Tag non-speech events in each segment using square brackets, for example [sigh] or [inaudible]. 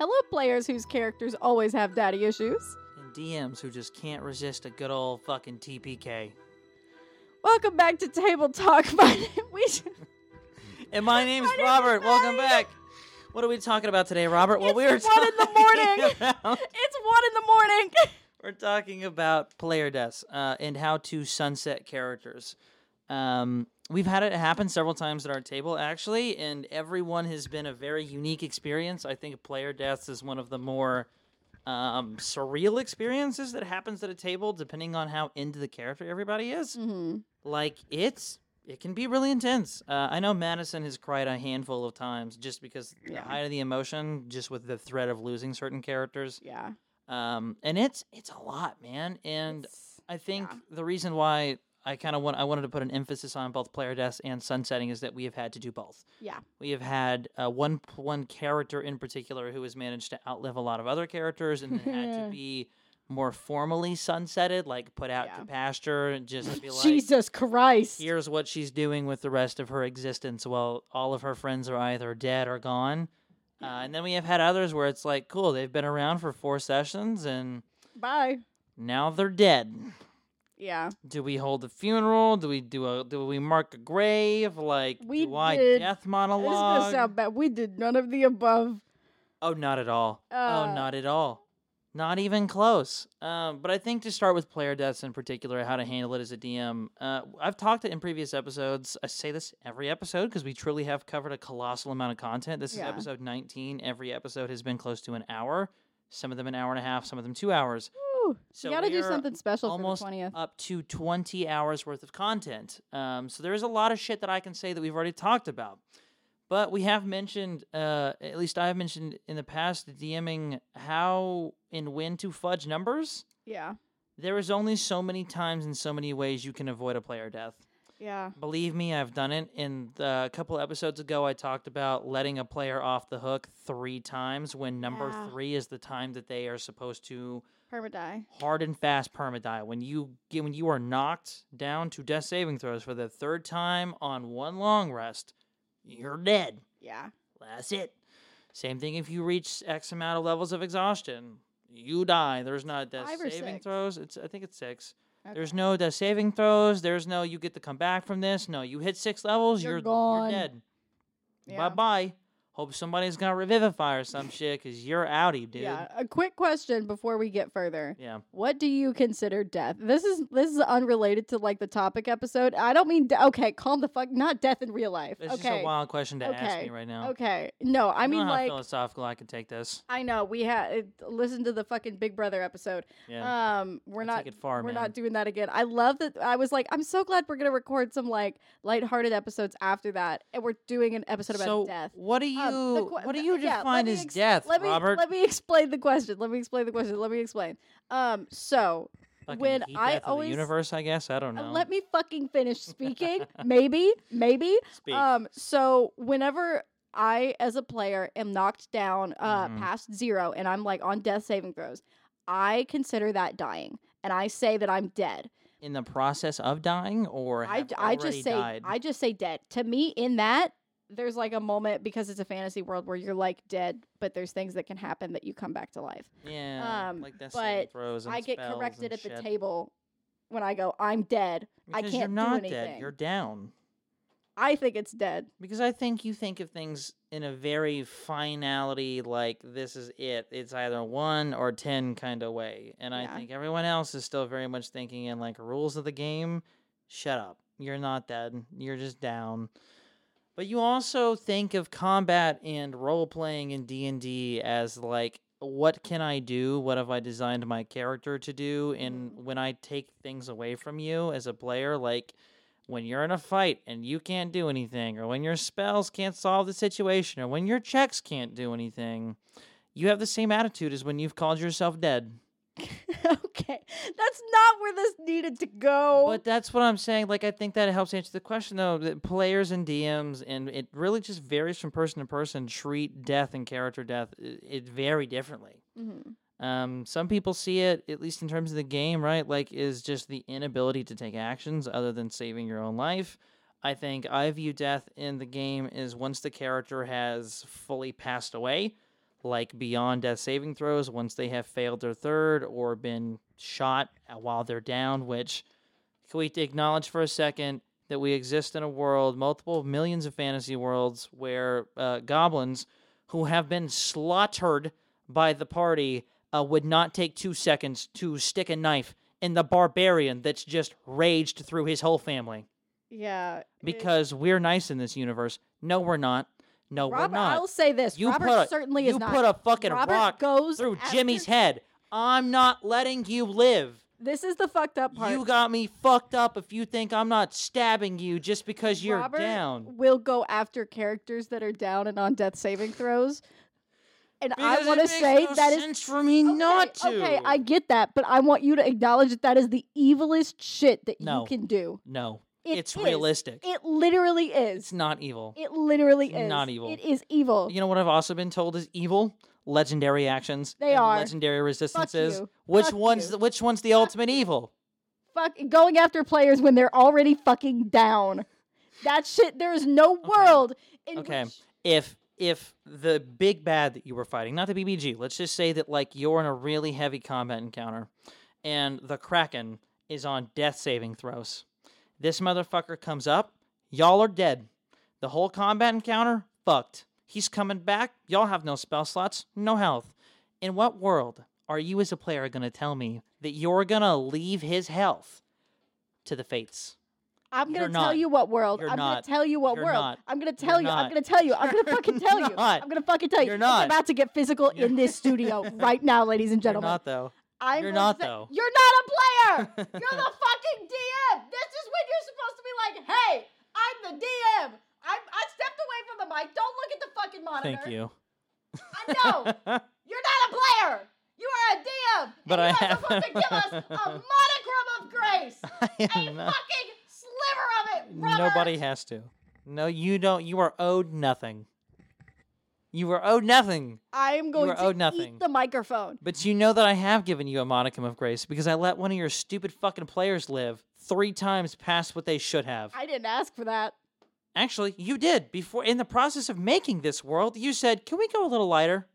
Hello, players whose characters always have daddy issues. And DMs who just can't resist a good old fucking TPK. Welcome back to Table Talk. [laughs] My name, we [laughs] And my name's My name is Robert. Welcome back. What are we talking about today, Robert? Well, It's we were one in the morning. [laughs] about- it's one in the morning. we're talking about player deaths uh, and how to sunset characters. Um, we've had it happen several times at our table, actually, and everyone has been a very unique experience. I think player deaths is one of the more um, surreal experiences that happens at a table, depending on how into the character everybody is. mm-hmm. like it's it can be really intense. Uh, I know Madison has cried a handful of times just because the height of the emotion, just with the threat of losing certain characters. Yeah. Um, and it's it's a lot, man. And It's- I think yeah. the reason why I kind of want I wanted to put an emphasis on both player deaths and sunsetting is that we have had to do both. Yeah. We have had uh, one one character in particular who has managed to outlive a lot of other characters and had to [laughs] be more formally sunsetted, like put out Yeah. to pasture and just be like, Jesus Christ. here's what she's doing with the rest of her existence while all of her friends are either dead or gone. Uh, and then we have had others where it's like, cool, they've been around for four sessions and Bye. now they're dead. Yeah. Do we hold a funeral? Do we do a do we mark a grave? Like We do I did- death This is gonna sound bad. We did none of the above. Oh, not at all. Uh, oh, not at all. Not even close. Um, but I think to start with player deaths in particular, how to handle it as a DM. Uh, I've talked in previous episodes. I say this every episode because we truly have covered a colossal amount of content. This Yeah. is episode 19. Every episode has been close to an hour. Some of them an hour and a half. Some of them two hours. Woo. So you gotta do we're something special almost for the 20th. up to 20 hours worth of content. Um, so there's a lot of shit that I can say that we've already talked about. But we have mentioned, uh, at least I've mentioned in the past, DMing how and when to fudge numbers. Yeah. There is only so many times and so many ways you can avoid a player death. Yeah. Believe me, I've done it. In the, a couple episodes ago, I talked about letting a player off the hook three times when number Yeah. three is the time that they are supposed to Permadie. hard and fast permadie. When you get when you are knocked down to death saving throws for the third time on one long rest, you're dead. Yeah. That's it. Same thing if you reach X amount of levels of exhaustion. You die. There's not death Five or saving six? throws. It's I think it's six. There's no death saving throws. There's no you get to come back from this. No, you hit six levels, You're you're gone. you're dead. Yeah. Bye bye. Hope somebody's gonna revivify or some shit because you're outie, dude. Yeah. A quick question before we get further. yeah. What do you consider death? This is this is unrelated to like the topic episode. I don't mean de- okay, calm the fuck. Not death in real life. It's okay. just a wild question to ask me right now. Okay. No, I mean like philosophical I could take this. I know we had listen to the fucking Big Brother episode. Yeah, Um, we're I not take it far, we're man. not doing that again. I love that. I was like, I'm so glad we're gonna record some like lighthearted episodes after that, and we're doing an episode about so, death. what do you the que- what do the- you yeah, let define as ex- death, let me, Robert? Let me explain the question. Let me explain the question. Let me explain. Um, so Fucking when heat I death of always- the universe, I guess. I don't uh, know. let me fucking finish [laughs] speaking. maybe, maybe. speak. Um, so whenever I, as a player, am knocked down uh, Mhm. past zero and I'm like on death saving throws, I consider that dying, and I say that I'm dead. in the process of dying, or I, have d- I already just say died? I just say dead. To me, in that there's like a moment because it's a fantasy world where you're like dead, but there's things that can happen that you come back to life. yeah, um, like saving but throws I get corrected at the shit. table when I go I'm dead. I Because you're can't do anything. dead. You're down. I think it's dead. Because I think you think of things in a very finality, like this is it. It's either one or ten kind of way. And Yeah. I think everyone else is still very much thinking in like rules of the game. Shut up. You're not dead. You're just down. But you also think of combat and role playing in D and D as like what can I do? What have I designed my character to do? And mm-hmm. when I take things away from you as a player, like when you're in a fight and you can't do anything, or when your spells can't solve the situation, or when your checks can't do anything, you have the same attitude as when you've called yourself dead. [laughs] okay. That's not where this needed to go. But that's what I'm saying. Like, I think that helps answer the question, though. That players and DMs, and it really just varies from person to person, treat death and character death i- it very differently. Mhm. Um, some people see it, at least in terms of the game, right? Like, is just the inability to take actions other than saving your own life. I think I view death in the game as once the character has fully passed away. Like beyond death saving throws once they have failed their third or been shot while they're down, which can we acknowledge for a second that we exist in a world, multiple millions of fantasy worlds, where uh, goblins who have been slaughtered by the party uh, would not take two seconds to stick a knife in the barbarian that's just raged through his whole family. Yeah. Because we're nice in this universe. No, we're not. No, Robert, we're not. I'll say this. You Robert put a- certainly you is not. put a fucking Robert rock goes through after- Jimmy's head. I'm not letting you live. This is the fucked up part. You got me fucked up if you think I'm not stabbing you just because you're Robert down. will go after characters that are down and on death saving throws. And I want to say no that is sense for me not to. Okay, I get that, but I want you to acknowledge that that is the evilest shit that No. you can do. no, It it's is. realistic. It literally is. it's not evil. It literally It's is. not evil. It is evil. You know what I've also been told is evil? Legendary actions. They and are. legendary resistances. you. Which Fuck one's you. the, which one's the ultimate evil? Fuck going after players when they're already fucking down. That shit. There is no world in Okay. which If if the big bad that you were fighting, not the BBG, let's just say that like you're in a really heavy combat encounter, and the Kraken is on death saving throws. This motherfucker comes up, y'all are dead. The whole combat encounter fucked. He's coming back. Y'all have no spell slots, no health. In what world are you as a player going to tell me that you're going to leave his health to the fates? I'm You're gonna tell you what world. You're I'm gonna tell you what You're world. I'm gonna You're tell you. I'm gonna tell you. I'm gonna [laughs] fucking tell you. I'm gonna fucking tell you. You're not. It's about to get physical in this studio [laughs] right now, ladies and You're gentlemen. not though. I'm You're not, though. You're not a player. [laughs] You're the fucking DM. This is when you're supposed to be like, hey, I'm the DM. I'm, I stepped away from the mic. Don't look at the fucking monitor. Thank you. I know. [laughs] You're not a player. You are a DM. But and I you are have- supposed to give us a [laughs] modicum of grace. I A not- fucking sliver of it, Robert. Nobody has to. No, you don't. You are owed nothing. You were owed nothing. I am going to owed nothing. eat the microphone. But you know that I have given you a modicum of grace because I let one of your stupid fucking players live three times past what they should have. I didn't ask for that. Actually, you did. Before in the process of making this world, you said, "Can we go a little lighter?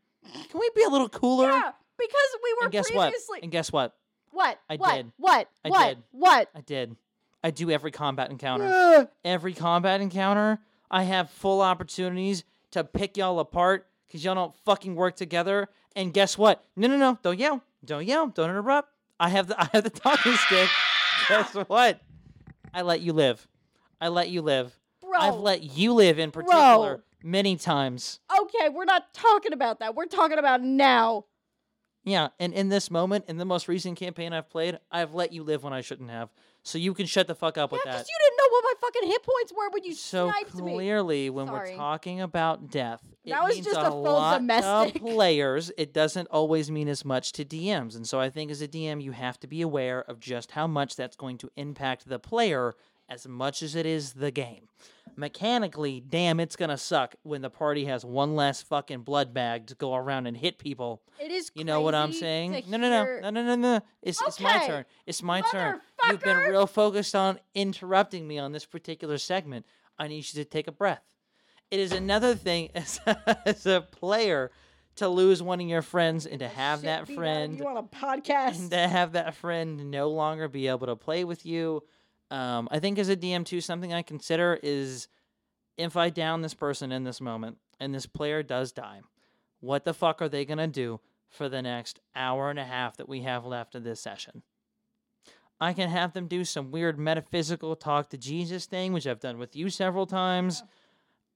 Can we be a little cooler?" Yeah, because we were and guess previously. what? And guess what? What? I what? did. What? I what? did. What? I did. I do every combat encounter. Ah. Every combat encounter, I have full opportunities to pick y'all apart because y'all don't fucking work together. And guess what? No, no, no! Don't yell! Don't yell! Don't interrupt! I have the [laughs] I have the talking stick. [laughs] Guess what? I let you live. I let you live. Bro. I've let you live in particular many times. okay, we're not talking about that. We're talking about now. Yeah, and in this moment, in the most recent campaign I've played, I've let you live when I shouldn't have. So you can shut the fuck up Yeah, with that. because you didn't know what my fucking hit points were when you so sniped me. So clearly when Sorry. we're talking about death it That was means just a, a full lot domestic. of [laughs] players it doesn't always mean as much to dms and so i think as a dm you have to be aware of just how much that's going to impact the player as much as it is the game mechanically damn it's gonna suck when the party has one less fucking blood bag to go around and hit people It is. you know what i'm crazy saying to no no no hear- no no no no it's, it's my Okay, turn it's my turn you've been motherfucker. real focused on interrupting me on this particular segment i need you to take a breath it is another thing [laughs] as a, as a player to lose one of your friends and to have Shit that friend You on a podcast? and to have that friend no longer be able to play with you. Um, I think as a DM too, something I consider is if I down this person in this moment and this player does die, what the fuck are they gonna do for the next hour and a half that we have left of this session? I can have them do some weird metaphysical talk to Jesus thing, which I've done with you several times.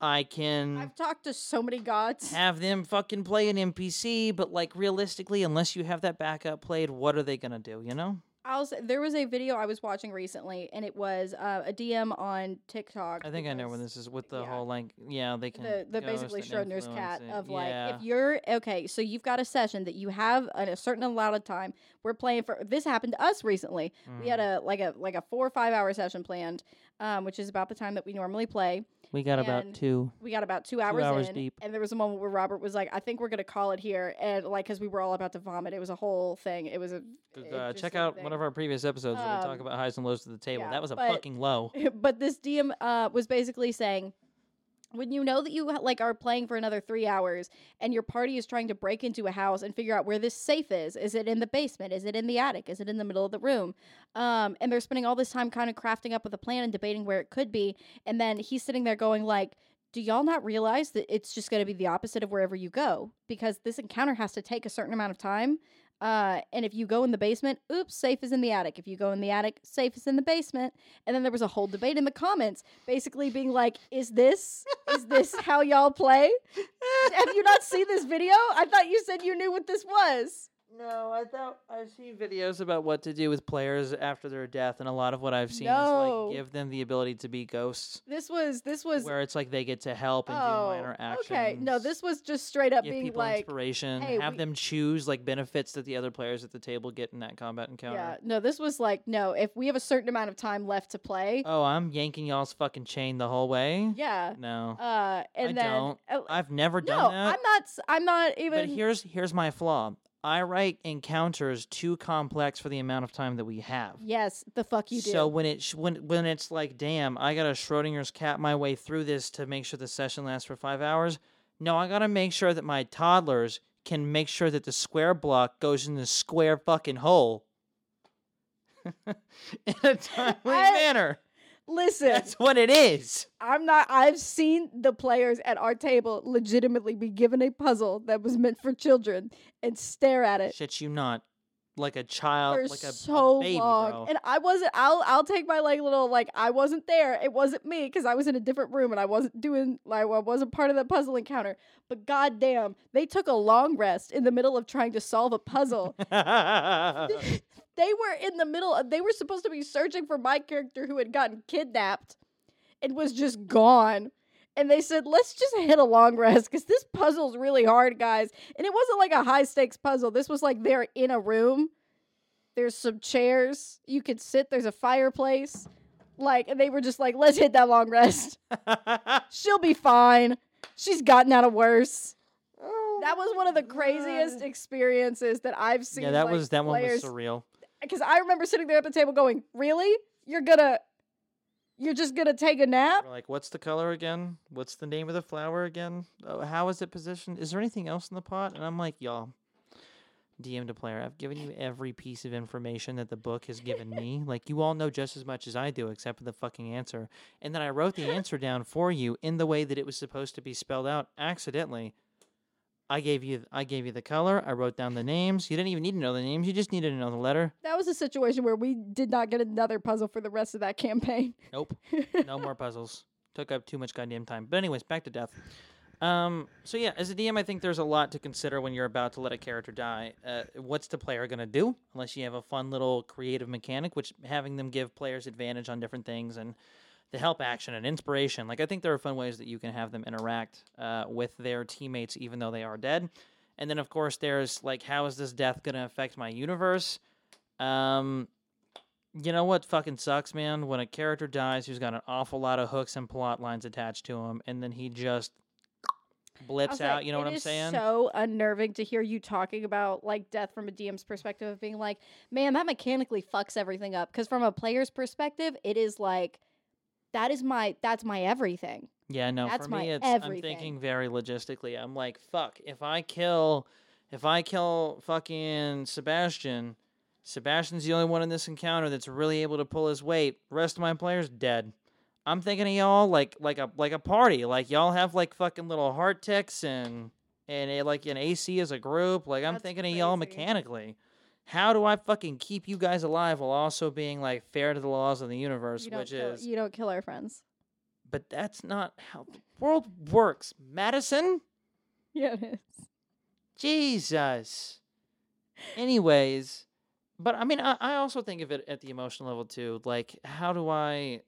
I can I've talked to so many gods. have them fucking play an NPC, but like realistically, unless you have that backup played, what are they gonna do? You know? I'll say, there was a video I was watching recently, and it was uh, a DM on TikTok. I think I know when this is with the yeah. whole like, yeah, they can the the basically Schrodinger's cat of like yeah. if you're okay, so you've got a session that you have a certain amount of time. We're playing for this happened to us recently. We had Mhm. a like a like a four or five hour session planned, um, which is about the time that we normally play. We got about two. We got about two hours, hours in, deep. and there was a moment where Robert was like, "I think we're gonna call it here," and like because we were all about to vomit. It was a whole thing. It was a Uh, check out thing. one of our previous episodes where we talk Um, about highs and lows to the table. yeah, that was a but- fucking low. [laughs] but this DM uh, was basically saying, when you know that you like are playing for another three hours and your party is trying to break into a house and figure out where this safe is is it in the basement? Is it in the attic? Is it in the middle of the room? Um, and they're spending all this time kind of crafting up with a plan and debating where it could be and then he's sitting there going like do y'all not realize that it's just going to be the opposite of wherever you go? Because this encounter has to take a certain amount of time uh, and if you go in the basement, oops, safe is in the attic. If you go in the attic, safe is in the basement. And then there was a whole debate in the comments, basically being like, "Is this is this [laughs] how y'all play? Have you not seen this video? I thought you said you knew what this was." No, I thought I've seen videos about what to do with players after their death, and a lot of what I've seen is like give them the ability to be ghosts, This was this was where it's like they get to help and do oh minor actions. okay. No, this was just straight up give being people like. inspiration, "Hey, have we- them choose like benefits that the other players at the table get in that combat encounter. Yeah, no, this was like, no, if we have a certain amount of time left to play, Oh, I'm yanking y'all's fucking chain the whole way. yeah. No, Uh, and I then don't. uh, I've never done no, that. I'm not. s- I'm not even. But here's here's my flaw. I write encounters too complex for the amount of time that we have. yes, the fuck you do. So when it sh- when when it's like, damn, I gotta Schrodinger's cat my way through this to make sure the session lasts for five hours. No, I gotta make sure that my toddlers can make sure that the square block goes in the square fucking hole [laughs] in a timely I- manner. Listen, That's what it is. I'm not. I've seen the players at our table legitimately be given a puzzle that was meant for children and stare at it Shit, you not like a child, for like a, a so baby, long. bro. And I wasn't. I'll. I'll take my like little like I wasn't there. It wasn't me because I was in a different room and I wasn't doing like I wasn't part of the puzzle encounter. But goddamn, they took a long rest in the middle of trying to solve a puzzle. [laughs] [laughs] they were in the middle of, they were supposed to be searching for my character who had gotten kidnapped and was just gone. And they said let's just hit a long rest because this puzzle's really hard guys. And it wasn't like a high stakes puzzle. This was like they're in a room. There's some chairs. You could sit. There's a fireplace. Like and they were just like let's hit that long rest. [laughs] She'll be fine. She's gotten out of worse. Oh that was one of the craziest experiences that i've seen yeah, that like, was that one was surreal. Because I remember sitting there at the table going, "Really? You're gonna, you're just gonna take a nap?" We're like, what's the color again? What's the name of the flower again? Oh, how is it positioned? Is there anything else in the pot? And I'm like, y'all, DM to player, I've given you every piece of information that the book has given me. [laughs] Like, you all know just as much as I do, except for the fucking answer. And then I wrote the [laughs] answer down for you in the way that it was supposed to be spelled out accidentally. I gave you, I gave you the color. I wrote down the names. You didn't even need to know the names. You just needed to know the letter. That was a situation where we did not get another puzzle for the rest of that campaign. Nope. [laughs] no more puzzles. Took up too much goddamn time. But anyways, back to death. Um, so yeah, as a DM, I think there's a lot to consider when you're about to let a character die. Uh, what's the player gonna do? Unless you have a fun little creative mechanic, which having them give players advantage on different things and the help action and inspiration. Like I think there are fun ways that you can have them interact uh, with their teammates, even though they are dead. And then of course there's like, how is this death gonna affect my universe? Um, you know what fucking sucks, man? When a character dies who's got an awful lot of hooks and plot lines attached to him, and then he just blips out. You know what I'm saying? So unnerving to hear you talking about like death from a DM's perspective of being like, man, that mechanically fucks everything up. Because from a player's perspective, it is like, that is my that's my everything. yeah, no. that's for my me, it's I'm everything. thinking very logistically. I'm like, fuck. If I kill, if I kill fucking Sebastian, Sebastian's the only one in this encounter that's really able to pull his weight. Rest of my players dead. I'm thinking of y'all like like a like a party. Like y'all have like fucking little heart ticks and and a, like an AC as a group. Like I'm That's thinking of y'all mechanically. How do I fucking keep you guys alive while also being like fair to the laws of the universe, You which kill, is you don't kill our friends. but that's not how the world works. Madison? Yeah, it is. Jesus. Anyways, but I mean, I, I also think of it at the emotional level too. Like, how do I?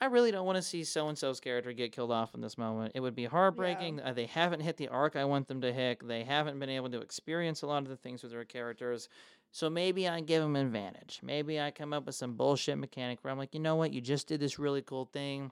I really don't want to see so and so's character get killed off in this moment. It would be heartbreaking. Uh, they haven't hit the arc I want them to hit. They haven't been able to experience a lot of the things with their characters. So maybe I give them advantage. Maybe I come up with some bullshit mechanic where I'm like, you know what? You just did this really cool thing.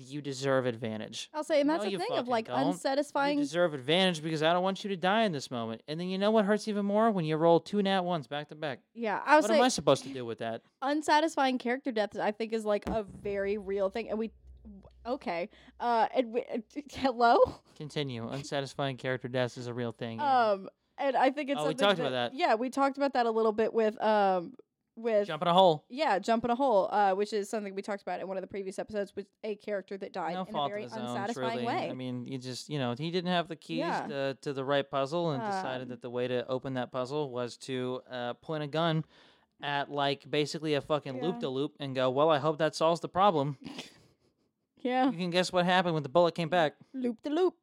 You deserve advantage. I'll say, and that's No, the thing of like don't. You unsatisfying. deserve advantage because I don't want you to die in this moment. And then you know what hurts even more when you roll two nat ones back to back. yeah, I'll What say am I supposed to do with that? [laughs] unsatisfying character death. I think is like a very real thing, and we, Okay. Uh, and we, [laughs] hello. Continue. Unsatisfying character deaths is a real thing. Um, and I think it's Oh, we talked about that. Yeah, we talked about that a little bit with um with Jump in a hole. yeah, jump in a hole, uh, which is something we talked about in one of the previous episodes with a character that died No in a very own, unsatisfying truly. way. I mean, you just, you know, he didn't have the keys Yeah. to, to the right puzzle and decided Um, that the way to open that puzzle was to uh, point a gun at, like, basically a fucking loop de loop and go, well, I hope that solves the problem. [laughs] yeah, You can guess what happened when the bullet came back. loop the loop.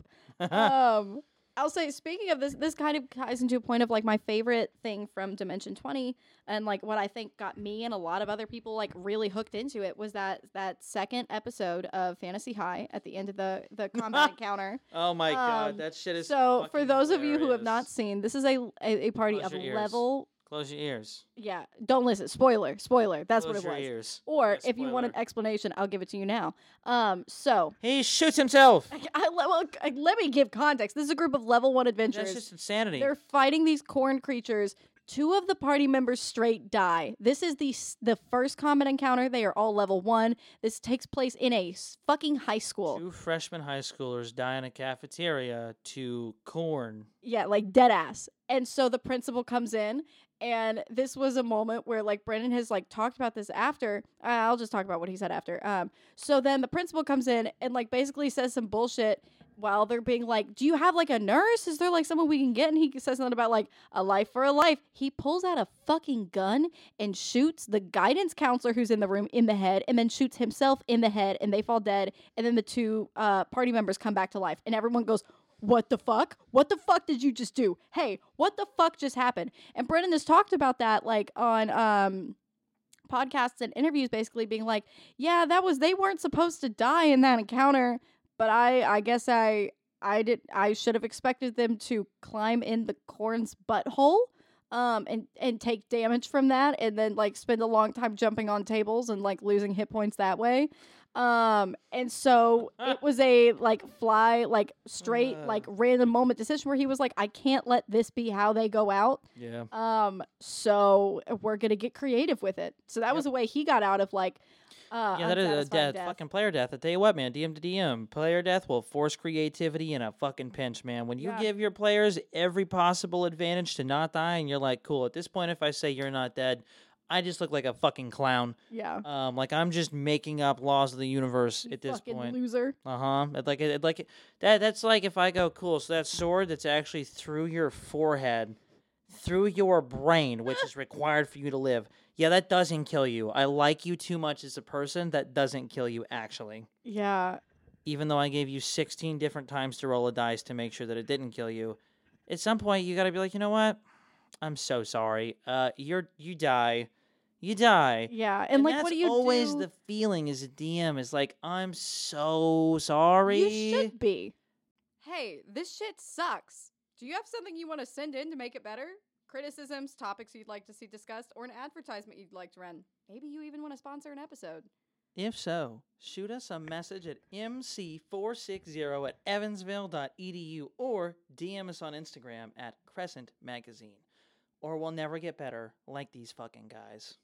um I'll say speaking of this this kind of ties into a point of like my favorite thing from Dimension 20 and like what I think got me and a lot of other people like really hooked into it was that that second episode of Fantasy High at the end of the the [laughs] combat encounter. oh my god, Um, that shit is So for those of you who have not seen, this is a a, a party Close of level Close your ears. yeah, don't listen. Spoiler, spoiler. That's Close what it your was. ears. Or Yeah, if you want an spoiler. explanation, I'll give it to you now. Um so He shoots himself. I, I, well, I- let me give context. This is a group of level 1 adventurers. That's just insanity. They're fighting these corn creatures. Two of the party members straight die. This is the s- the first combat encounter. They are all level one. This takes place in a s- fucking high school. Two freshman high schoolers die in a cafeteria to corn. Yeah, like dead ass. And so the principal comes in, and this was a moment where like Brennan has like talked about this after. Uh, I'll just talk about what he said after. Um, so then the principal comes in and like basically says some bullshit while they're being like, "Do you have like a nurse? Is there like someone we can get?" And he says something about like a life for a life. He pulls out a fucking gun and shoots the guidance counselor who's in the room in the head, and then shoots himself in the head, and they fall dead. And then the two uh, party members come back to life, and everyone goes, what the fuck? What the fuck did you just do? Hey, what the fuck just happened? And Brennan has talked about that like on um podcasts and interviews basically being like, yeah, that was they weren't supposed to die in that encounter, but I I guess I I did I should have expected them to climb in the corn's butthole um and and take damage from that and then like spend a long time jumping on tables and like losing hit points that way. Um and so [laughs] it was a like fly like straight Uh. like random moment decision where he was like I can't let this be how they go out. Yeah. Um so we're going to get creative with it. So that Yep. was the way he got out of like uh Yeah, that is a unsatisfying death, fucking player death. I tell you what, man, DM to DM, player death will force creativity in a fucking pinch, man. When you Yeah. give your players every possible advantage to not die, and you're like, cool. At this point, if I say you're not dead, I just look like a fucking clown. Yeah. Um, like I'm just making up laws of the universe You at this fucking point. loser. Uh huh. Like it, like that. That's like if I go cool. So that sword that's actually through your forehead, through your brain, which is required for you to live. Yeah, that doesn't kill you. I like you too much as a person. That doesn't kill you actually. Yeah. Even though I gave you 16 different times to roll a dice to make sure that it didn't kill you, at some point you got to be like, you know what? I'm so sorry. Uh, you're you die. You die. Yeah. And, like that's what do you always do? the feeling as a DM is like, I'm so sorry. You should be. Hey, this shit sucks. Do you have something you want to send in to make it better? Criticisms, topics you'd like to see discussed, or an advertisement you'd like to run? Maybe you even want to sponsor an episode. If so, shoot us a message at mc460 at evansville.edu or DM us on Instagram at Crescent Magazine. Or we'll never get better like these fucking guys.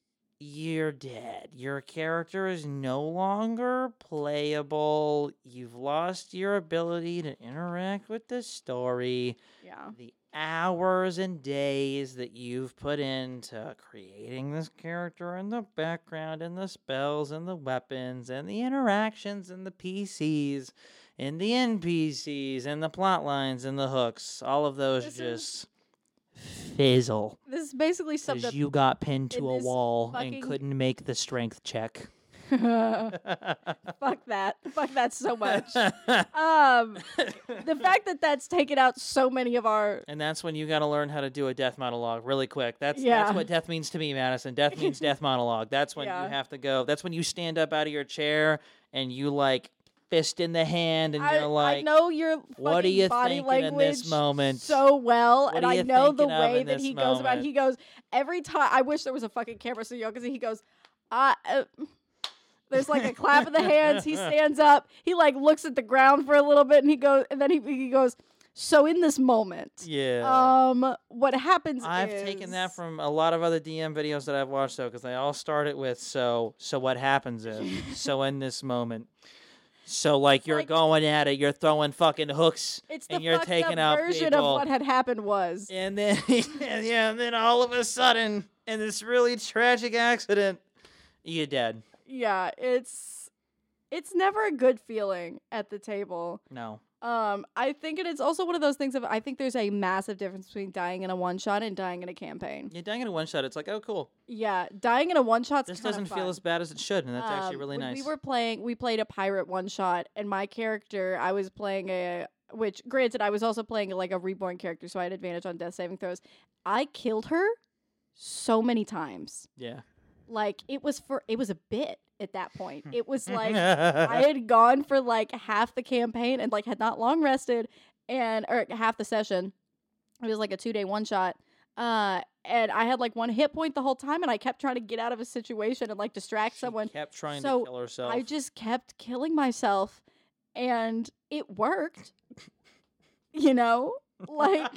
You're dead. Your character is no longer playable. You've lost your ability to interact with the story. Yeah. the hours and days that you've put into creating this character and the background and the spells and the weapons and the interactions and the PCs and the NPCs and the plot lines and the hooks, all of those This is- just fizzle. This is basically summed Because you got pinned in to a this wall fucking- and couldn't make the strength check. [laughs] Fuck that. Fuck that so much. [laughs] um, the fact that that's taken out so many of our. And that's when you got to learn how to do a death monologue really quick. That's Yeah. that's what death means to me, Madison. Death means [laughs] death monologue. That's when Yeah. you have to go. That's when you stand up out of your chair and you like fist in the hand and I, you're like, I know your "What are fucking you body thinking in language this moment? so well, What and I know the way that he goes about. moment?" He goes every time. I wish there was a fucking camera so you because he goes, I. Uh, [laughs] there's like a clap of the hands. He [laughs] stands up. He like looks at the ground for a little bit, and he goes, and then he he goes. So in this moment, yeah. um, what happens? I've taken that from a lot of other DM videos that I've watched though, because they all started with so. So what happens is so in this moment. So like you're Like- going at it, you're throwing fucking hooks, It's the and you're taking up out version people. of what had happened was. and then [laughs] yeah, and then all of a sudden, in this really tragic accident, you're dead. Yeah, it's it's never a good feeling at the table. No. Um, I think it is also one of those things of I think there's a massive difference between dying in a one shot and dying in a campaign. You're dying in a one shot. It's like, oh, cool. Yeah, dying in a one shot. This doesn't feel as bad as it should, and that's actually Um, really nice. We were playing. We played a pirate one shot, and my character, I was playing a. Which, granted, I was also playing like a reborn character, so I had advantage on death saving throws. I killed her so many times. yeah. Like it was for it was a bit at that point. It was like I [laughs] had gone for like half the campaign and like had not long rested and or half the session. It was like a two day one shot. Uh and I had like one hit point the whole time and I kept trying to get out of a situation and like distract She someone. kept trying So, to kill herself. I just kept killing myself and it worked. [laughs] you know? Like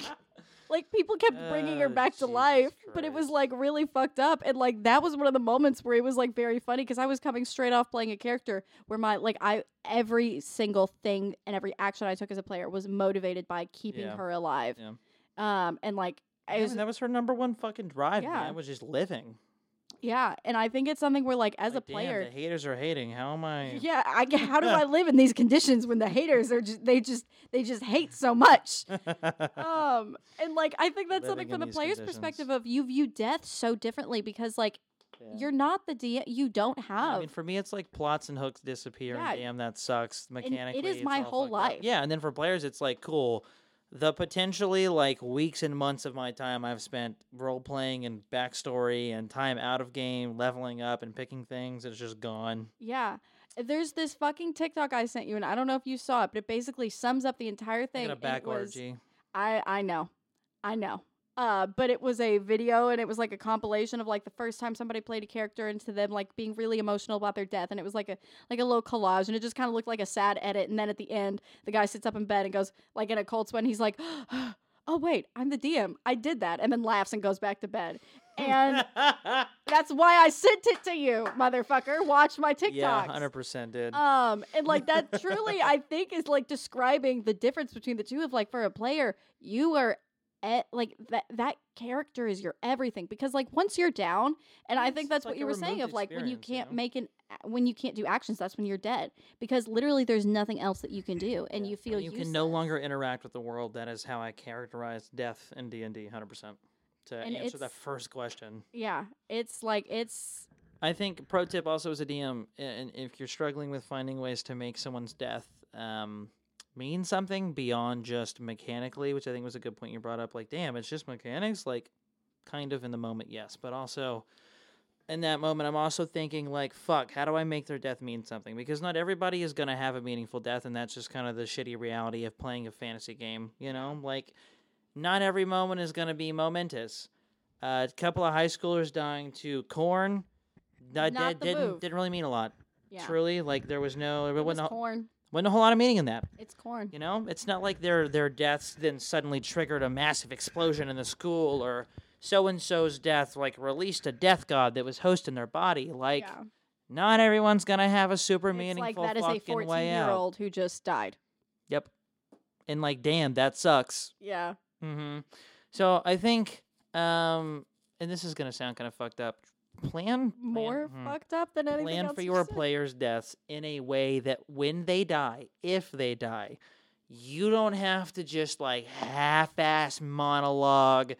like people kept bringing her Oh, back to Jesus life, but it was like really fucked up. And like that was one of the moments where it was like very funny because I was coming straight off playing a character where my like I every single thing and every action I took as a player was motivated by keeping Yeah. her alive. Yeah. Um and like I Yeah, that was her number one fucking drive. Yeah. man, was just living. Yeah, and I think it's something where like as Like, a player damn, the haters are hating. How am I? [laughs] Yeah, I how do I [laughs] live in these conditions when the haters are just they just they just hate so much. Um and like I think that's something from the player's conditions. perspective of you view death so differently because like Yeah. you're not the D you don't have. I mean, for me, it's like plots and hooks disappear, Yeah. and damn, that sucks. it Mechanically, is it's my whole fucked up. life. Yeah, and then for players, it's like cool. The potentially like weeks and months of my time I've spent role playing and backstory and time out of game, leveling up and picking things, it's just gone. Yeah. There's this fucking TikTok I sent you and I don't know if you saw it, but it basically sums up the entire I thing. got a back orgy. I I know. I know. Uh, but it was a video and it was like a compilation of like the first time somebody played a character into them like being really emotional about their death and it was like a like a little collage and it just kind of looked like a sad edit and then at the end the guy sits up in bed and goes like in a cold sweat and he's like [gasps] oh wait i'm the dm i did that and then laughs and goes back to bed and [laughs] that's why i sent it to you motherfucker watch my TikTok. yeah, hundred percent, dude. um, and like that [laughs] truly, I think, is like describing the difference between the two. Of like, for a player, you are like that that character is your everything because like once you're down, and I think that's like what you were saying of like when you can't know? make an when you can't do actions, that's when you're dead because literally there's nothing else that you can do, and Yeah, you feel you useless. can no longer interact with the world. That is how I characterize death in D and D, hundred percent. To And answer that first question, Yeah, it's like it's I think pro tip also as a DM, and if you're struggling with finding ways to make someone's death um, mean something beyond just mechanically, which I think was a good point you brought up. Like, damn, it's just mechanics. Like, kind of in the moment, yes, but also in that moment, I'm also thinking like, fuck, how do I make their death mean something? Because not everybody is gonna have a meaningful death, and that's just kind of the shitty reality of playing a fantasy game. You know, like not every moment is gonna be momentous. Uh, a couple of high schoolers dying to corn. That Not did, the didn't move. didn't really mean a lot. yeah, Truly, like there was no it was wasn't a, corn. Wasn't a whole lot of meaning in that. It's corn. You know, it's not like their their deaths then suddenly triggered a massive explosion in the school or so and so's death like released a death god that was hosting their body. Like yeah, not everyone's gonna have a super it's meaningful like that is a fucking 14 way year old who just died. Yep. And like, damn, that sucks. Yeah, Mm-hmm. So I think, um, and this is gonna sound kind of fucked up. Plan plan- more mhm. fucked up than anything plan else for your said. players' deaths in a way that when they die, if they die, you don't have to just like half-ass monologue.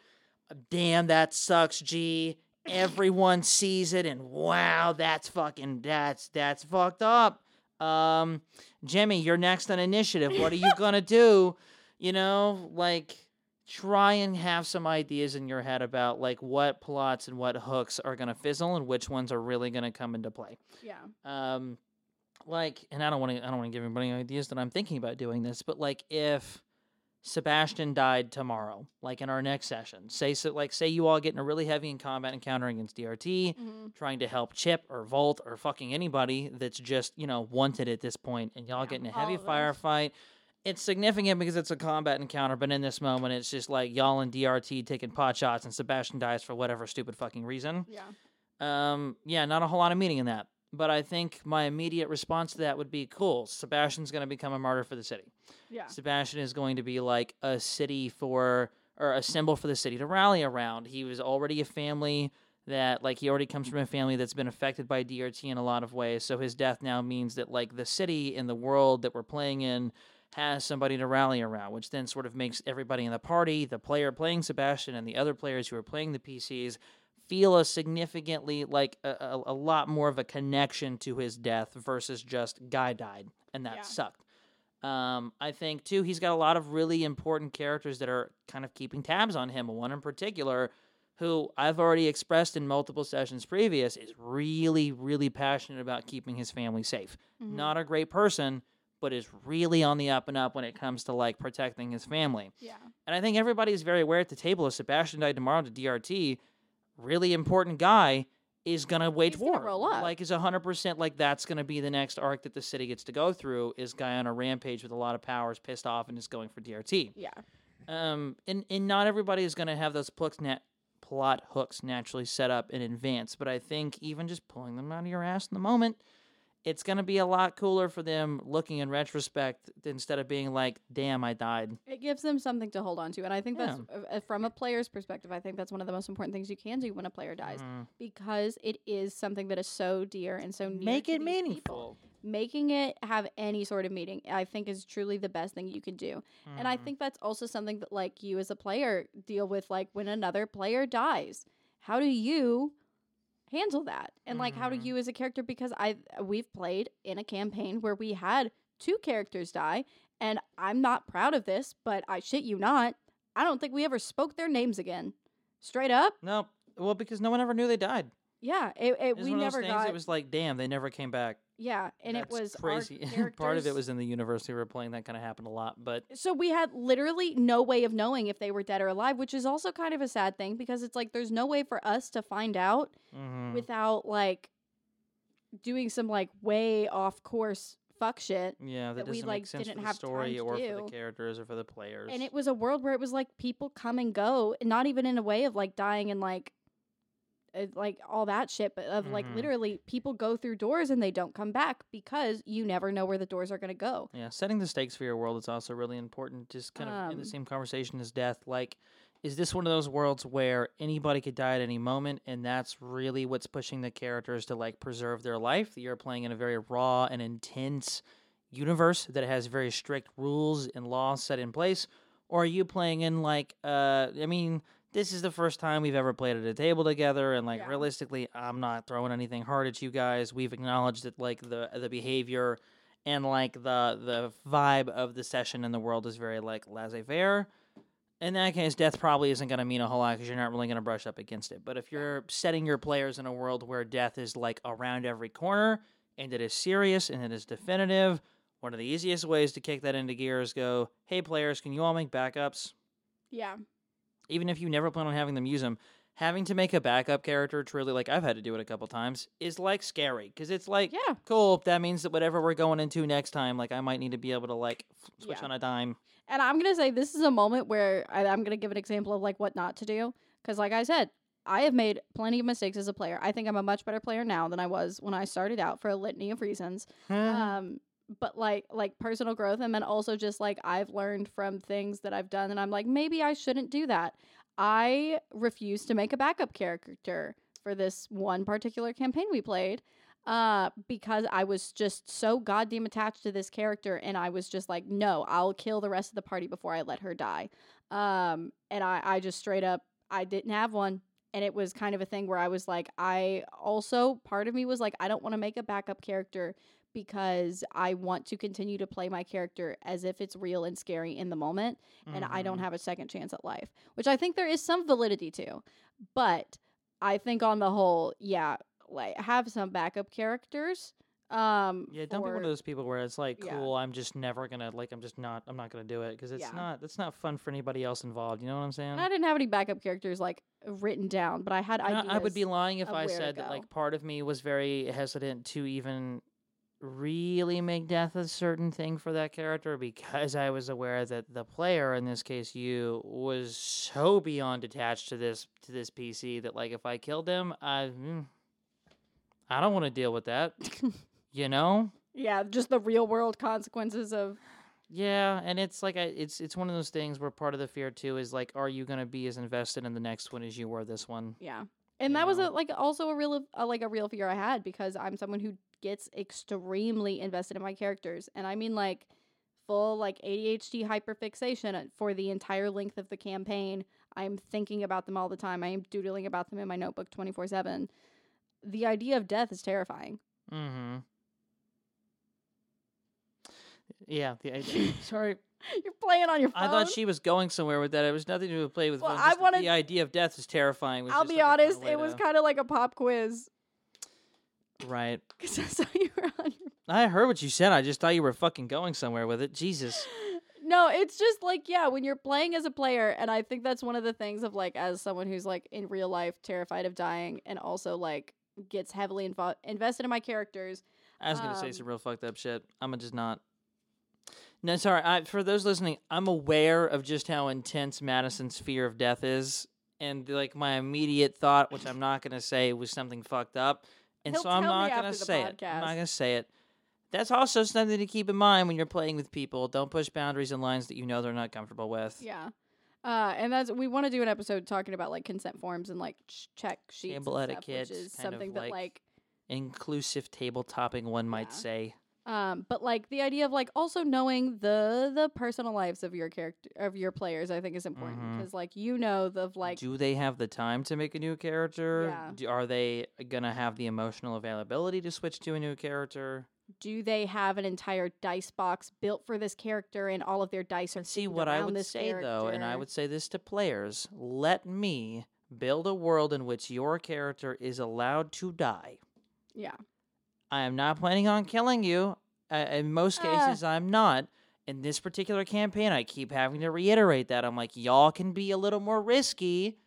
Damn, that sucks, G. Everyone sees it, and wow, that's fucking that's that's fucked up. Um, Jimmy, you're next on initiative. What are you gonna do? You know, like try and have some ideas in your head about like what plots and what hooks are going to fizzle and which ones are really going to come into play. Yeah. Um like and I don't want to I don't want to give anybody ideas that I'm thinking about doing this, but like if Sebastian died tomorrow, like in our next session. Say so like say you all get in a really heavy in combat encounter against DRT, hmm trying to help Chip or Volt or fucking anybody that's just, you know, wanted at this point and y'all Yeah, get in a heavy firefight. It's significant because it's a combat encounter, but in this moment it's just like y'all and DRT taking pot shots and Sebastian dies for whatever stupid fucking reason. Yeah. Um yeah, not a whole lot of meaning in that. but I think my immediate response to that would be cool. Sebastian's going to become a martyr for the city. Yeah. Sebastian is going to be like a city for or a symbol for the city to rally around. He was already a family that like he already comes from a family that's been affected by DRT in a lot of ways. So his death now means that like the city and the world that we're playing in has somebody to rally around, which then sort of makes everybody in the party, the player playing Sebastian and the other players who are playing the PCs feel a significantly like a, a, a lot more of a connection to his death versus just guy died and that Yeah. sucked. Um, I think too he's got a lot of really important characters that are kind of keeping tabs on him. One in particular, who I've already expressed in multiple sessions previous, is really, really passionate about keeping his family safe. Mhm. Not a great person, but is really on the up and up when it comes to like protecting his family. Yeah. And I think everybody's very aware at the table if Sebastian died tomorrow to DRT, really important guy is gonna wage He's gonna war. roll up. Like is hundred percent like that's gonna be the next arc that the city gets to go through is guy on a rampage with a lot of powers, pissed off and is going for DRT. Yeah. Um and, and not everybody is gonna have those plooks nat- plot hooks naturally set up in advance, but I think even just pulling them out of your ass in the moment it's going to be a lot cooler for them looking in retrospect instead of being like, damn, I died. It gives them something to hold on to. And I think that's, Yeah. uh, uh, from a player's perspective, I think that's one of the most important things you can do when a player dies Mhm. because it is something that is so dear and so near Make it meaningful. people. Making it have any sort of meaning, I think, is truly the best thing you can do. And I Mhm. think that's also something that, like, you as a player deal with, like, when another player dies. How do you handle that? And, like, how do Mhm. you as a character, because I we've played in a campaign where we had two characters die, and I'm not proud of this, but I shit you not, I don't think we ever spoke their names again. Straight up, No, well, because no one ever knew they died. yeah, it, it, It we never got, that was like, damn, they never came back. Yeah, and That's it was crazy. [laughs] Part of it was in the universe we were playing. That kind of happened a lot, but so we had literally no way of knowing if they were dead or alive, which is also kind of a sad thing because it's like there's no way for us to find out mhm. without like doing some like way off course fuck shit. yeah, that, that we, doesn't like, make sense didn't for the have story to or for the characters or for the players. And it was a world where it was like people come and go, and not even in a way of like dying and like uh, like all that shit, but of like Mhm. literally people go through doors and they don't come back because you never know where the doors are going to go. Yeah, setting the stakes for your world is also really important. Just kind of in the Um, same conversation as death. Like, is this one of those worlds where anybody could die at any moment, and that's really what's pushing the characters to like preserve their life? You're playing in a very raw and intense universe that has very strict rules and laws set in place, or are you playing in like, uh, I mean. This is the first time we've ever played at a table together, and like Yeah. realistically, I'm not throwing anything hard at you guys. We've acknowledged that like the the behavior and like the the vibe of the session in the world is very like laissez-faire. In that case, death probably isn't going to mean a whole lot because you're not really going to brush up against it. But if you're setting your players in a world where death is like around every corner and it is serious and it is definitive, one of the easiest ways to kick that into gear is go, "Hey players, can you all make backups?" Yeah. Even if you never plan on having them use them, having to make a backup character truly, like I've had to do it a couple times, is like scary because it's like, Yeah. cool. That means that whatever we're going into next time, like I might need to be able to like switch Yeah. on a dime. And I'm gonna say this is a moment where I, I'm gonna give an example of like what not to do. Because like I said, I have made plenty of mistakes as a player. I think I'm a much better player now than I was when I started out for a litany of reasons. [sighs] um, but like like personal growth, and then also just like I've learned from things that I've done, and I'm like maybe I shouldn't do that. I refused to make a backup character for this one particular campaign we played uh because I was just so goddamn attached to this character and I was just like no I'll kill the rest of the party before I let her die um and I I just straight up I didn't have one and it was kind of a thing where I was like I also part of me was like I don't want to make a backup character because I want to continue to play my character as if it's real and scary in the moment and I don't Mhm. have a second chance at life, which I think there is some validity to. But I think on the whole, yeah, like have some backup characters. Um, Yeah, don't be one of those people where it's like, Yeah. cool, I'm just never gonna like, I'm just not, I'm not gonna do it because it's Yeah. not, that's not fun for anybody else involved. You know what I'm saying? And I didn't have any backup characters like written down, but I had ideas. I would be lying if I said that like part of me was very hesitant to even really make death a certain thing for that character because I was aware that the player, in this case you, was so beyond attached to this to this PC that like if I killed him, I mm, I don't want to deal with that. [laughs] you know? yeah, just the real world consequences of Yeah, and it's like I, it's it's one of those things where part of the fear too is like, are you gonna be as invested in the next one as you were this one? yeah. And You that was a, like also a real a, like a real fear I had because I'm someone who gets extremely invested in my characters, and I mean like full like ADHD hyperfixation for the entire length of the campaign. I'm thinking about them all the time. I am doodling about them in my notebook 24 seven. The idea of death is terrifying. Mm-hmm. Yeah, the idea. [laughs] [laughs] Sorry, You're playing on your phone. I thought she was going somewhere with that. It was nothing to do with play with. Well, I wanted- the idea of death is terrifying. I'll be like honest, it was kind of like a pop quiz right. because I saw you were on your. I heard what you said. I just thought you were fucking going somewhere with it. Jesus. No, it's just like yeah, when you're playing as a player, and I think that's one of the things of like as someone who's like in real life terrified of dying, and also like gets heavily invo- invested in my characters. I was gonna say some Um, real fucked up shit. I'm just not. No, sorry. I, for those listening, I'm aware of just how intense Madison's fear of death is, and like my immediate thought, which I'm not gonna say, was something fucked up, and He'll so I'm not gonna after the say it. I'm not gonna say it. That's also something to keep in mind when you're playing with people. Don't push boundaries and lines that you know they're not comfortable with. Yeah. Uh, and that's we want to do an episode talking about like consent forms and like ch- check sheets Table and stuff, etiquette, which is something that like- like Inclusive table topping, one might say. Um, but like the idea of like also knowing the the personal lives of your character of your players, I think is important because like you know the like do they have the time to make a new character? Yeah. Do, are they gonna have the emotional availability to switch to a new character? do they have an entire dice box built for this character and all of their dice are see what I would say though, and I would say this to players: let me build a world in which your character is allowed to die. yeah I am not planning on killing you. Uh, in most Ah. cases, I'm not. In this particular campaign, I keep having to reiterate that. I'm like, y'all can be a little more risky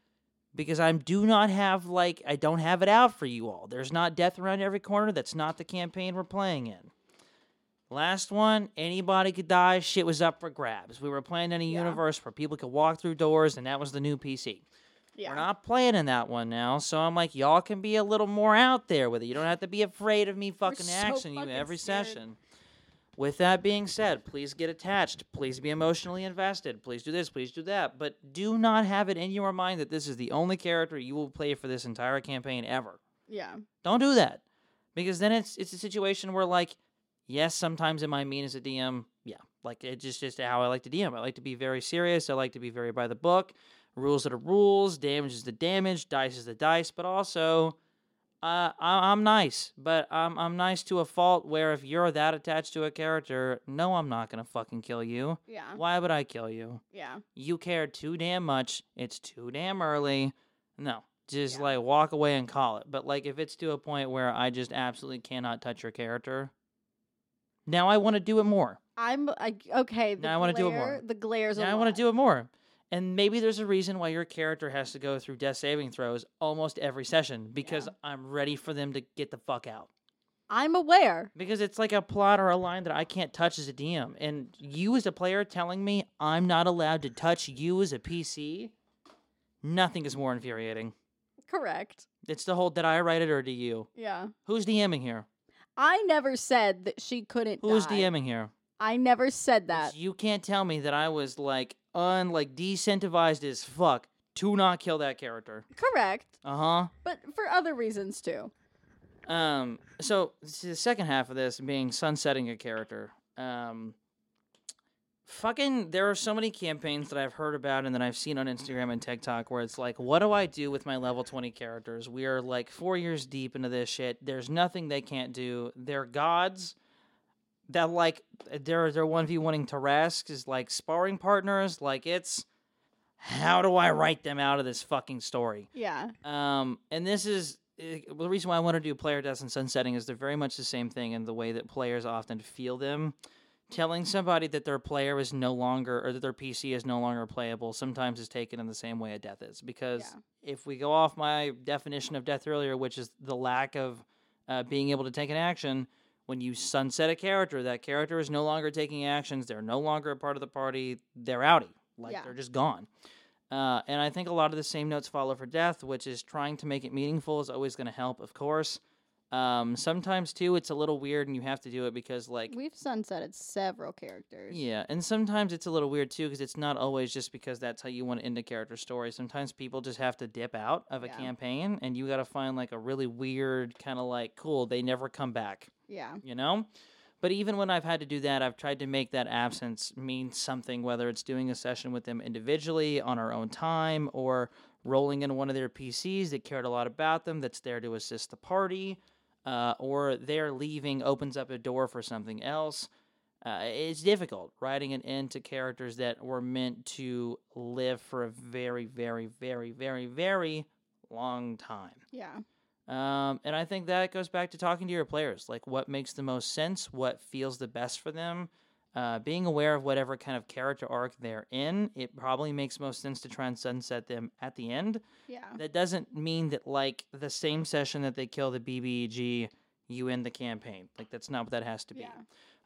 because I do not have, like, I don't have it out for you all. There's not death around every corner. That's not the campaign we're playing in. Last one, anybody could die. Shit was up for grabs. We were playing in a Yeah. universe where people could walk through doors, and that was the new PC. Yeah We're not playing in that one now, so I'm like, y'all can be a little more out there with it. You don't have to be afraid of me fucking so axing you every scared. session. With that being said, please get attached. Please be emotionally invested. Please do this. Please do that. But do not have it in your mind that this is the only character you will play for this entire campaign ever. yeah Don't do that, because then it's it's a situation where like, yes, sometimes it might mean as a DM, yeah, like it's just just how I like to DM. I like to be very serious. I like to be very by the book. Rules are the rules. Damage is the damage. Dice is the dice. But also, uh, I, I'm nice, but I'm I'm nice to a fault. Where if you're that attached to a character, no, I'm not gonna fucking kill you. yeah Why would I kill you? yeah you care too damn much. It's too damn early. No, just Yeah. like walk away and call it. But like if it's to a point where I just absolutely cannot touch your character, now I want to do it more. I'm like okay. Now I wanna do it more. The glares. Now I want to do it more. And maybe there's a reason why your character has to go through death saving throws almost every session because Yeah. I'm ready for them to get the fuck out. I'm aware. Because it's like a plot or a line that I can't touch as a DM. And you as a player telling me I'm not allowed to touch you as a PC, nothing is more infuriating. Correct. It's the whole did I write it or do you? Yeah. Who's DMing here? I never said that she couldn't. Who's die. DMing here? I never said that. You can't tell me that I was like un like decentivized as fuck to not kill that character. Correct. Uh huh. But for other reasons too. Um. So the second half of this being sunsetting a character. Um. Fucking, there are so many campaigns that I've heard about and that I've seen on Instagram and TikTok where it's like, what do I do with my level 20 characters? We are like four years deep into this shit. There's nothing they can't do. They're gods that like they're they're one v wanting Tarrasque is like sparring partners. Like it's how do I write them out of this fucking story? Yeah. Um, and this is eh, the reason why I want to do player deaths and sunsetting is they're very much the same thing in the way that players often feel them. Telling somebody that their player is no longer or that their PC is no longer playable sometimes is taken in the same way a death is. Because Yeah. if we go off my definition of death earlier, which is the lack of uh, being able to take an action, when you sunset a character, that character is no longer taking actions. They're no longer a part of the party. They're outie. Like Yeah. they're just gone. Uh, and I think a lot of the same notes follow for death, which is trying to make it meaningful is always going to help, of course. Um, sometimes too, it's a little weird, and you have to do it because like We've sunsetted several characters. yeah, and sometimes it's a little weird too because it's not always just because that's how you want to end a character story. Sometimes people just have to dip out of a Yeah. campaign, and you got to find like a really weird kind of like cool. They never come back, Yeah. you know. But even when I've had to do that, I've tried to make that absence mean something, whether it's doing a session with them individually on our own time or rolling in one of their PCs that cared a lot about them that's there to assist the party, uh, or their leaving opens up a door for something else. Uh, it's difficult writing an end to characters that were meant to live for a very, very, very, very, very long time. Yeah. Um, and I think that goes back to talking to your players, like what makes the most sense, what feels the best for them. Uh, being aware of whatever kind of character arc they're in, it probably makes most sense to try and sunset them at the end. Yeah. That doesn't mean that like the same session that they kill the BBEG, you end the campaign. Like that's not what that has to be. Yeah.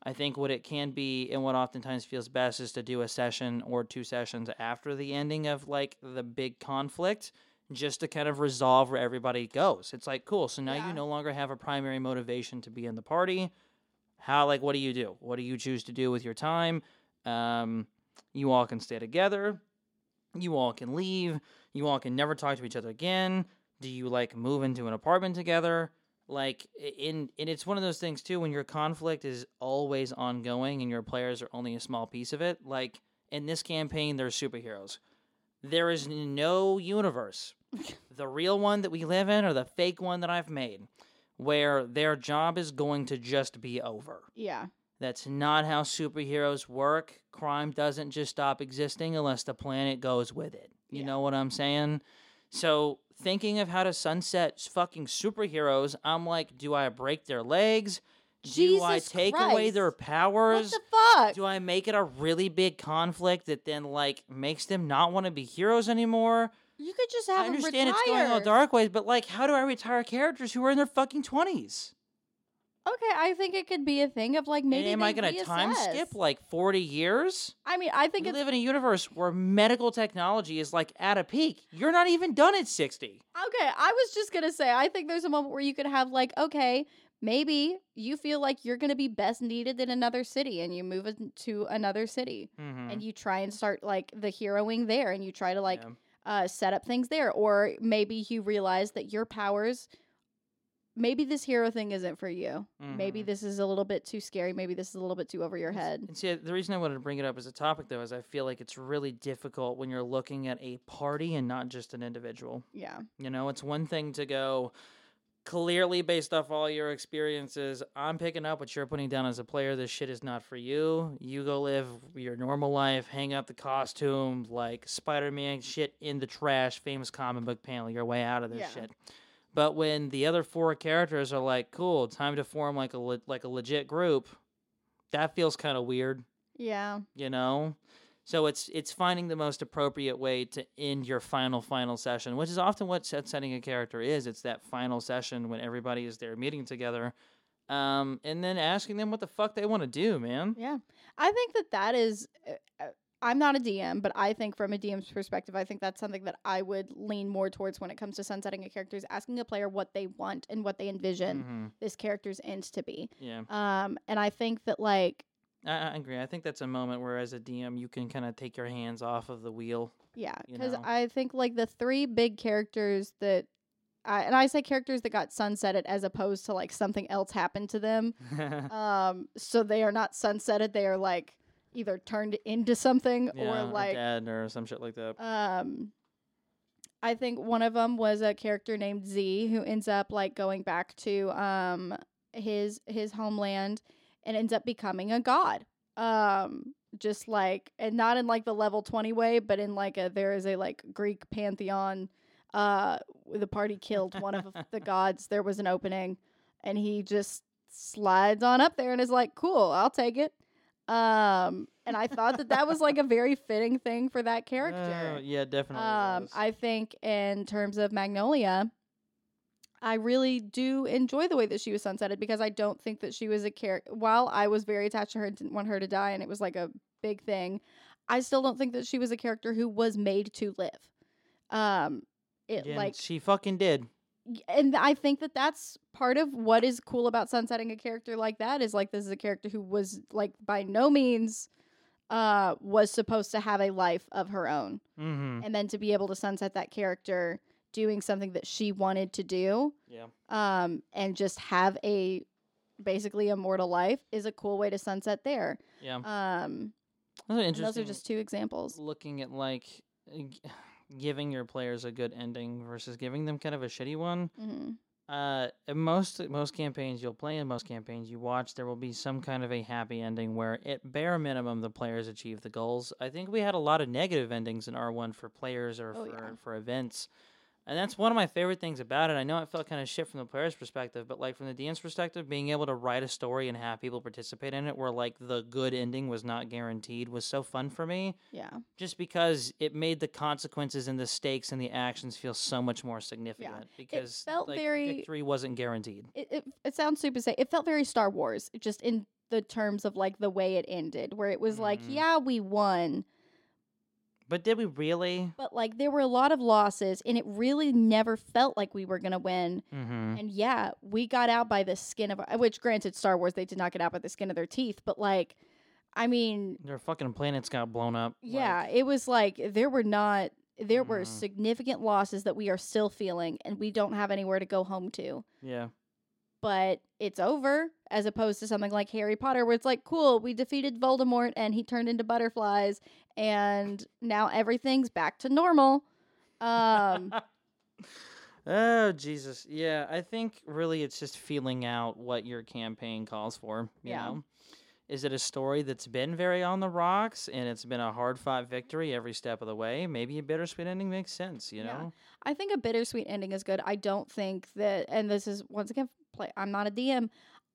I think what it can be and what oftentimes feels best is to do a session or two sessions after the ending of like the big conflict just to kind of resolve where everybody goes. It's like, cool, so now Yeah. you no longer have a primary motivation to be in the party. How like what do you do? What do you choose to do with your time? Um you all can stay together. You all can leave. You all can never talk to each other again. Do you like move into an apartment together? Like in and it's one of those things too when your conflict is always ongoing and your players are only a small piece of it. Like in this campaign they're superheroes. There is no universe. The real one that we live in or the fake one that I've made where their job is going to just be over. Yeah. That's not how superheroes work. Crime doesn't just stop existing unless the planet goes with it. You Yeah. know what I'm saying? So, thinking of how to sunset fucking superheroes, I'm like, do I break their legs? Jesus do I take away their Christ. What powers? the fuck? do I make it a really big conflict that then like makes them not want to be heroes anymore? You could just have I understand it's going all dark ways, but like, how do I retire characters who are in their fucking twenties? Okay, I think it could be a thing of like maybe. am they I going to time skip like forty years? I mean, I think we it's live in a universe where medical technology is like at a peak. You're not even done at 60. Okay, I was just gonna say, I think there's a moment where you could have like, okay, maybe you feel like you're gonna be best needed in another city, and you move into another city, Mm-hmm. and you try and start like the heroing there, and you try to like Yeah. Uh, set up things there, or maybe you realize that your powers. Maybe this hero thing isn't for you. Maybe Mhm. this is a little bit too scary. Maybe this is a little bit too over your head. And see, the reason I wanted to bring it up as a topic, though, is I feel like it's really difficult when you're looking at a party and not just an individual. Yeah. You know, it's one thing to go clearly based off all your experiences. I'm picking up what you're putting down as a player. This shit is not for you. You go live your normal life, hang up the costume, like Spider Man shit in the trash, famous comic book panel, your way out of this Yeah. shit. But when the other four characters are like, "Cool, time to form like a le- like a legit group," that feels kind of weird Yeah. you know so it's it's finding the most appropriate way to end your final final session which is often what set setting a character is it's that final session when everybody is there meeting together um and then asking them what the fuck they want to do man Yeah. I think that that is. Uh, uh, I'm not a DM, but I think from a DM's perspective, I think that's something that I would lean more towards when it comes to sunsetting a character is asking a player what they want and what they envision Mhm. this character's end to be. yeah Um, and I think that like, I, I agree i think that's a moment where as a dm you can kind of take your hands off of the wheel yeah, You because know? I think like the three big characters that. I and I say characters that got sunsetted as opposed to like something else happened to them. [laughs] Um, so they are not sunsetted; they are like either turned into something yeah, or like dead or some shit like that um I think one of them was a character named Z who ends up like going back to um his his homeland and ends up becoming a god. Um just like and not in like the level 20 way, but in like a there is a like Greek pantheon uh the party killed one of the [laughs] gods. There was an opening and he just slides on up there and is like, "Cool, I'll take it." Um and I thought that that was like a very [laughs] fitting thing for that character. Uh, yeah definitely Um, was. I think in terms of Magnolia, I really do enjoy the way that she was sunsetted because I don't think that she was a character. While I was very attached to her and didn't want her to die, and it was like a big thing, I still don't think that she was a character who was made to live. Um, it Again, like she fucking did and I think that that's part of what is cool about sunsetting a character like that is like this is a character who was like by no means uh was supposed to have a life of her own Mm-hmm. and then to be able to sunset that character doing something that she wanted to do Yeah. um and just have a basically immortal life is a cool way to sunset there Yeah. um Those are interesting. those are just two examples looking at like [sighs] giving your players a good ending versus giving them kind of a shitty one. hmm Uh, most most campaigns you'll play in most campaigns you watch there will be some kind of a happy ending where at bare minimum the players achieve the goals. I think we had a lot of negative endings in R one for players or Oh, for yeah. for events. And that's one of my favorite things about it. I know it felt kind of shit from the player's perspective, but like from the DM's perspective, being able to write a story and have people participate in it where like the good ending was not guaranteed was so fun for me yeah just because it made the consequences and the stakes and the actions feel so much more significant yeah. because it felt like, very- victory wasn't guaranteed. it, it, it sounds stupid to say it felt very star wars just in the terms of like the way it ended where it was like Mhm. yeah we won But did we really? but like there were a lot of losses and it really never felt like we were gonna win Mm-hmm. and yeah we got out by the skin of our which granted star wars they did not get out by the skin of their teeth but like i mean Their fucking planets got blown up. yeah like- it was like there were not there were Mhm. significant losses that we are still feeling and we don't have anywhere to go home to yeah. But it's over as opposed to something like Harry Potter where it's like cool we defeated Voldemort and he turned into butterflies and now everything's back to normal um [laughs] oh Jesus. Yeah, I think really it's just feeling out what your campaign calls for. You Yeah. know? Is it a story that's been very on the rocks and it's been a hard fought victory every step of the way? Maybe a bittersweet ending makes sense, you Yeah. know? I think a bittersweet ending is good I don't think that and this is once again play I'm not a DM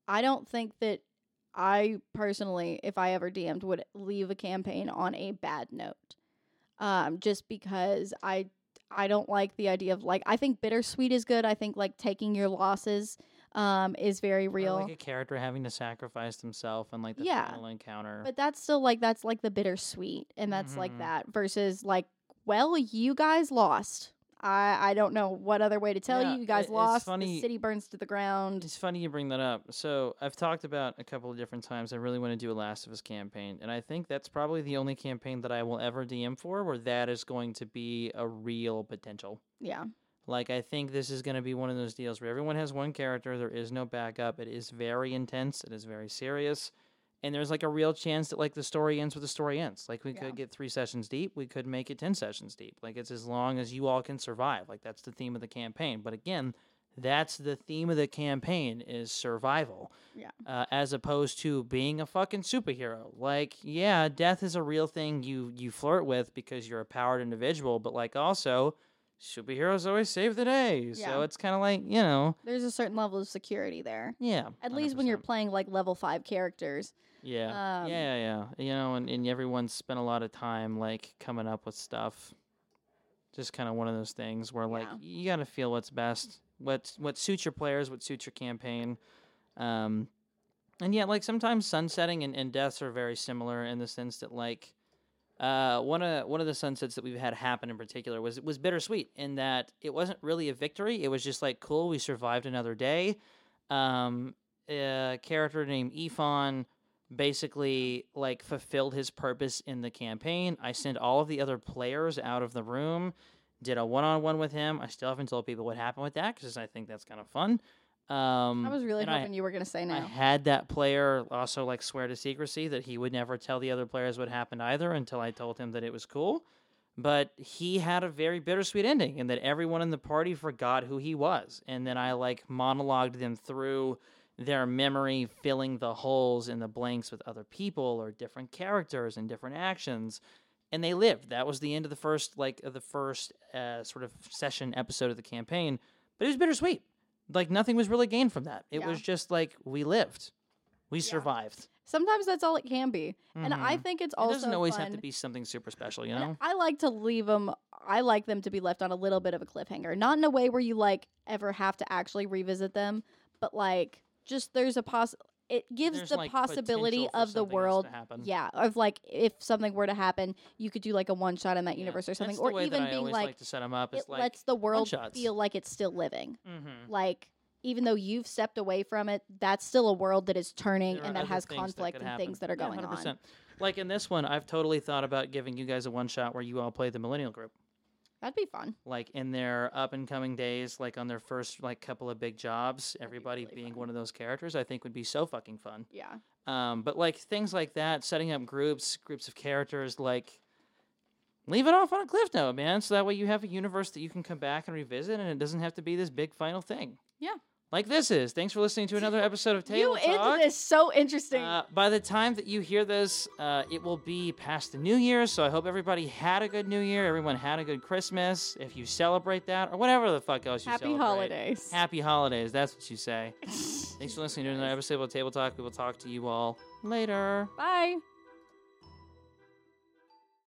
I don't think that I personally if I ever DM'd would leave a campaign on a bad note um just because I I don't like the idea of like I think bittersweet is good I think like taking your losses um is very Or real like a character having to sacrifice himself and like the Yeah. final encounter. But that's still like that's like the bittersweet, and that's Mhm. like that versus like, well, you guys lost. I I don't know what other way to tell Yeah, you. You guys it- lost. funny- The city burns to the ground. It's funny you bring that up. So I've talked about a couple of different times. I really want to do a Last of Us campaign, and I think that's probably the only campaign that I will ever DM for where that is going to be a real potential. Yeah, Like I think this is going to be one of those deals where everyone has one character. There is no backup. It is very intense. It is very serious. And there's like a real chance that like the story ends with the story ends. Like we Yeah. could get three sessions deep. We could make it ten sessions deep. Like it's as long as you all can survive. Like that's the theme of the campaign. But again, that's the theme of the campaign is survival. Yeah. Uh, as opposed to being a fucking superhero. Like yeah, death is a real thing you you flirt with because you're a powered individual. But like also superheroes always save the day. So it's kind of like, you know, there's a certain level of security there. yeah. At least when you're playing like level five characters. Yeah. um, yeah, yeah, yeah. You know, and, and everyone's spent a lot of time like coming up with stuff. Just kind of one of those things where like Yeah. you got to feel what's best, what what suits your players, what suits your campaign. Um and yeah, like sometimes sunsetting and, and deaths are very similar in the sense that like uh, one of one of the sunsets that we've had happen in particular was was bittersweet in that it wasn't really a victory. It was just like cool, we survived another day. Um, a character named Ifan basically like fulfilled his purpose in the campaign. I sent all of the other players out of the room, did a one on one with him. I still haven't told people what happened with that because I think that's kind of fun. Um, I was really and I- hoping you were gonna say I no. had that player also like swear to secrecy that he would never tell the other players what happened either until I told him that it was cool. But he had a very bittersweet ending and that everyone in the party forgot who he was. And then I like monologued them through their memory, filling the holes in the blanks with other people or different characters and different actions. And they lived. That was the end of the first like of the first uh, sort of session episode of the campaign. But it was bittersweet. Like nothing was really gained from that. It Yeah. was just like we lived, we survived. Sometimes that's all it can be, and I Mhm. think it's It also doesn't always fun. have to be something super special, you And know. I like to leave them. I like them to be left on a little bit of a cliffhanger, not in a way where you like ever have to actually revisit them, but like just there's a poss. it gives There's, the like, possibility potential for of the something else to world. happen. Yeah, of like if something were to happen, you could do like a one shot in that universe or something, That's or way even that I being always like, to set them up. it like, lets the world one-shots. feel like it's still living. Mhm. Like even though you've stepped away from it, that's still a world that is turning There are and that other has things that conflict could and happen. things that are Yeah, going on. 100%. Like in this one, I've totally thought about giving you guys a one shot where you all play the millennial group. That'd be fun. Like in their up and coming days, like on their first like couple of big jobs, be everybody really being fun. one of those characters, I think would be so fucking fun. Yeah. Um, but like things like that, setting up groups, groups of characters, like leave it off on a cliff note, man. So that way you have a universe that you can come back and revisit, and it doesn't have to be this big final thing. Yeah. Like this is. Thanks for listening to another episode of Table you Talk. into this so interesting. Uh, by the time that you hear this, uh, it will be past the New Year. So I hope everybody had a good New Year. Everyone had a good Christmas. If you celebrate that, or whatever the fuck else you Happy celebrate. holidays. Happy holidays. That's what you say. [laughs] Thanks for listening to another episode of Table Talk. We will talk to you all later. Bye.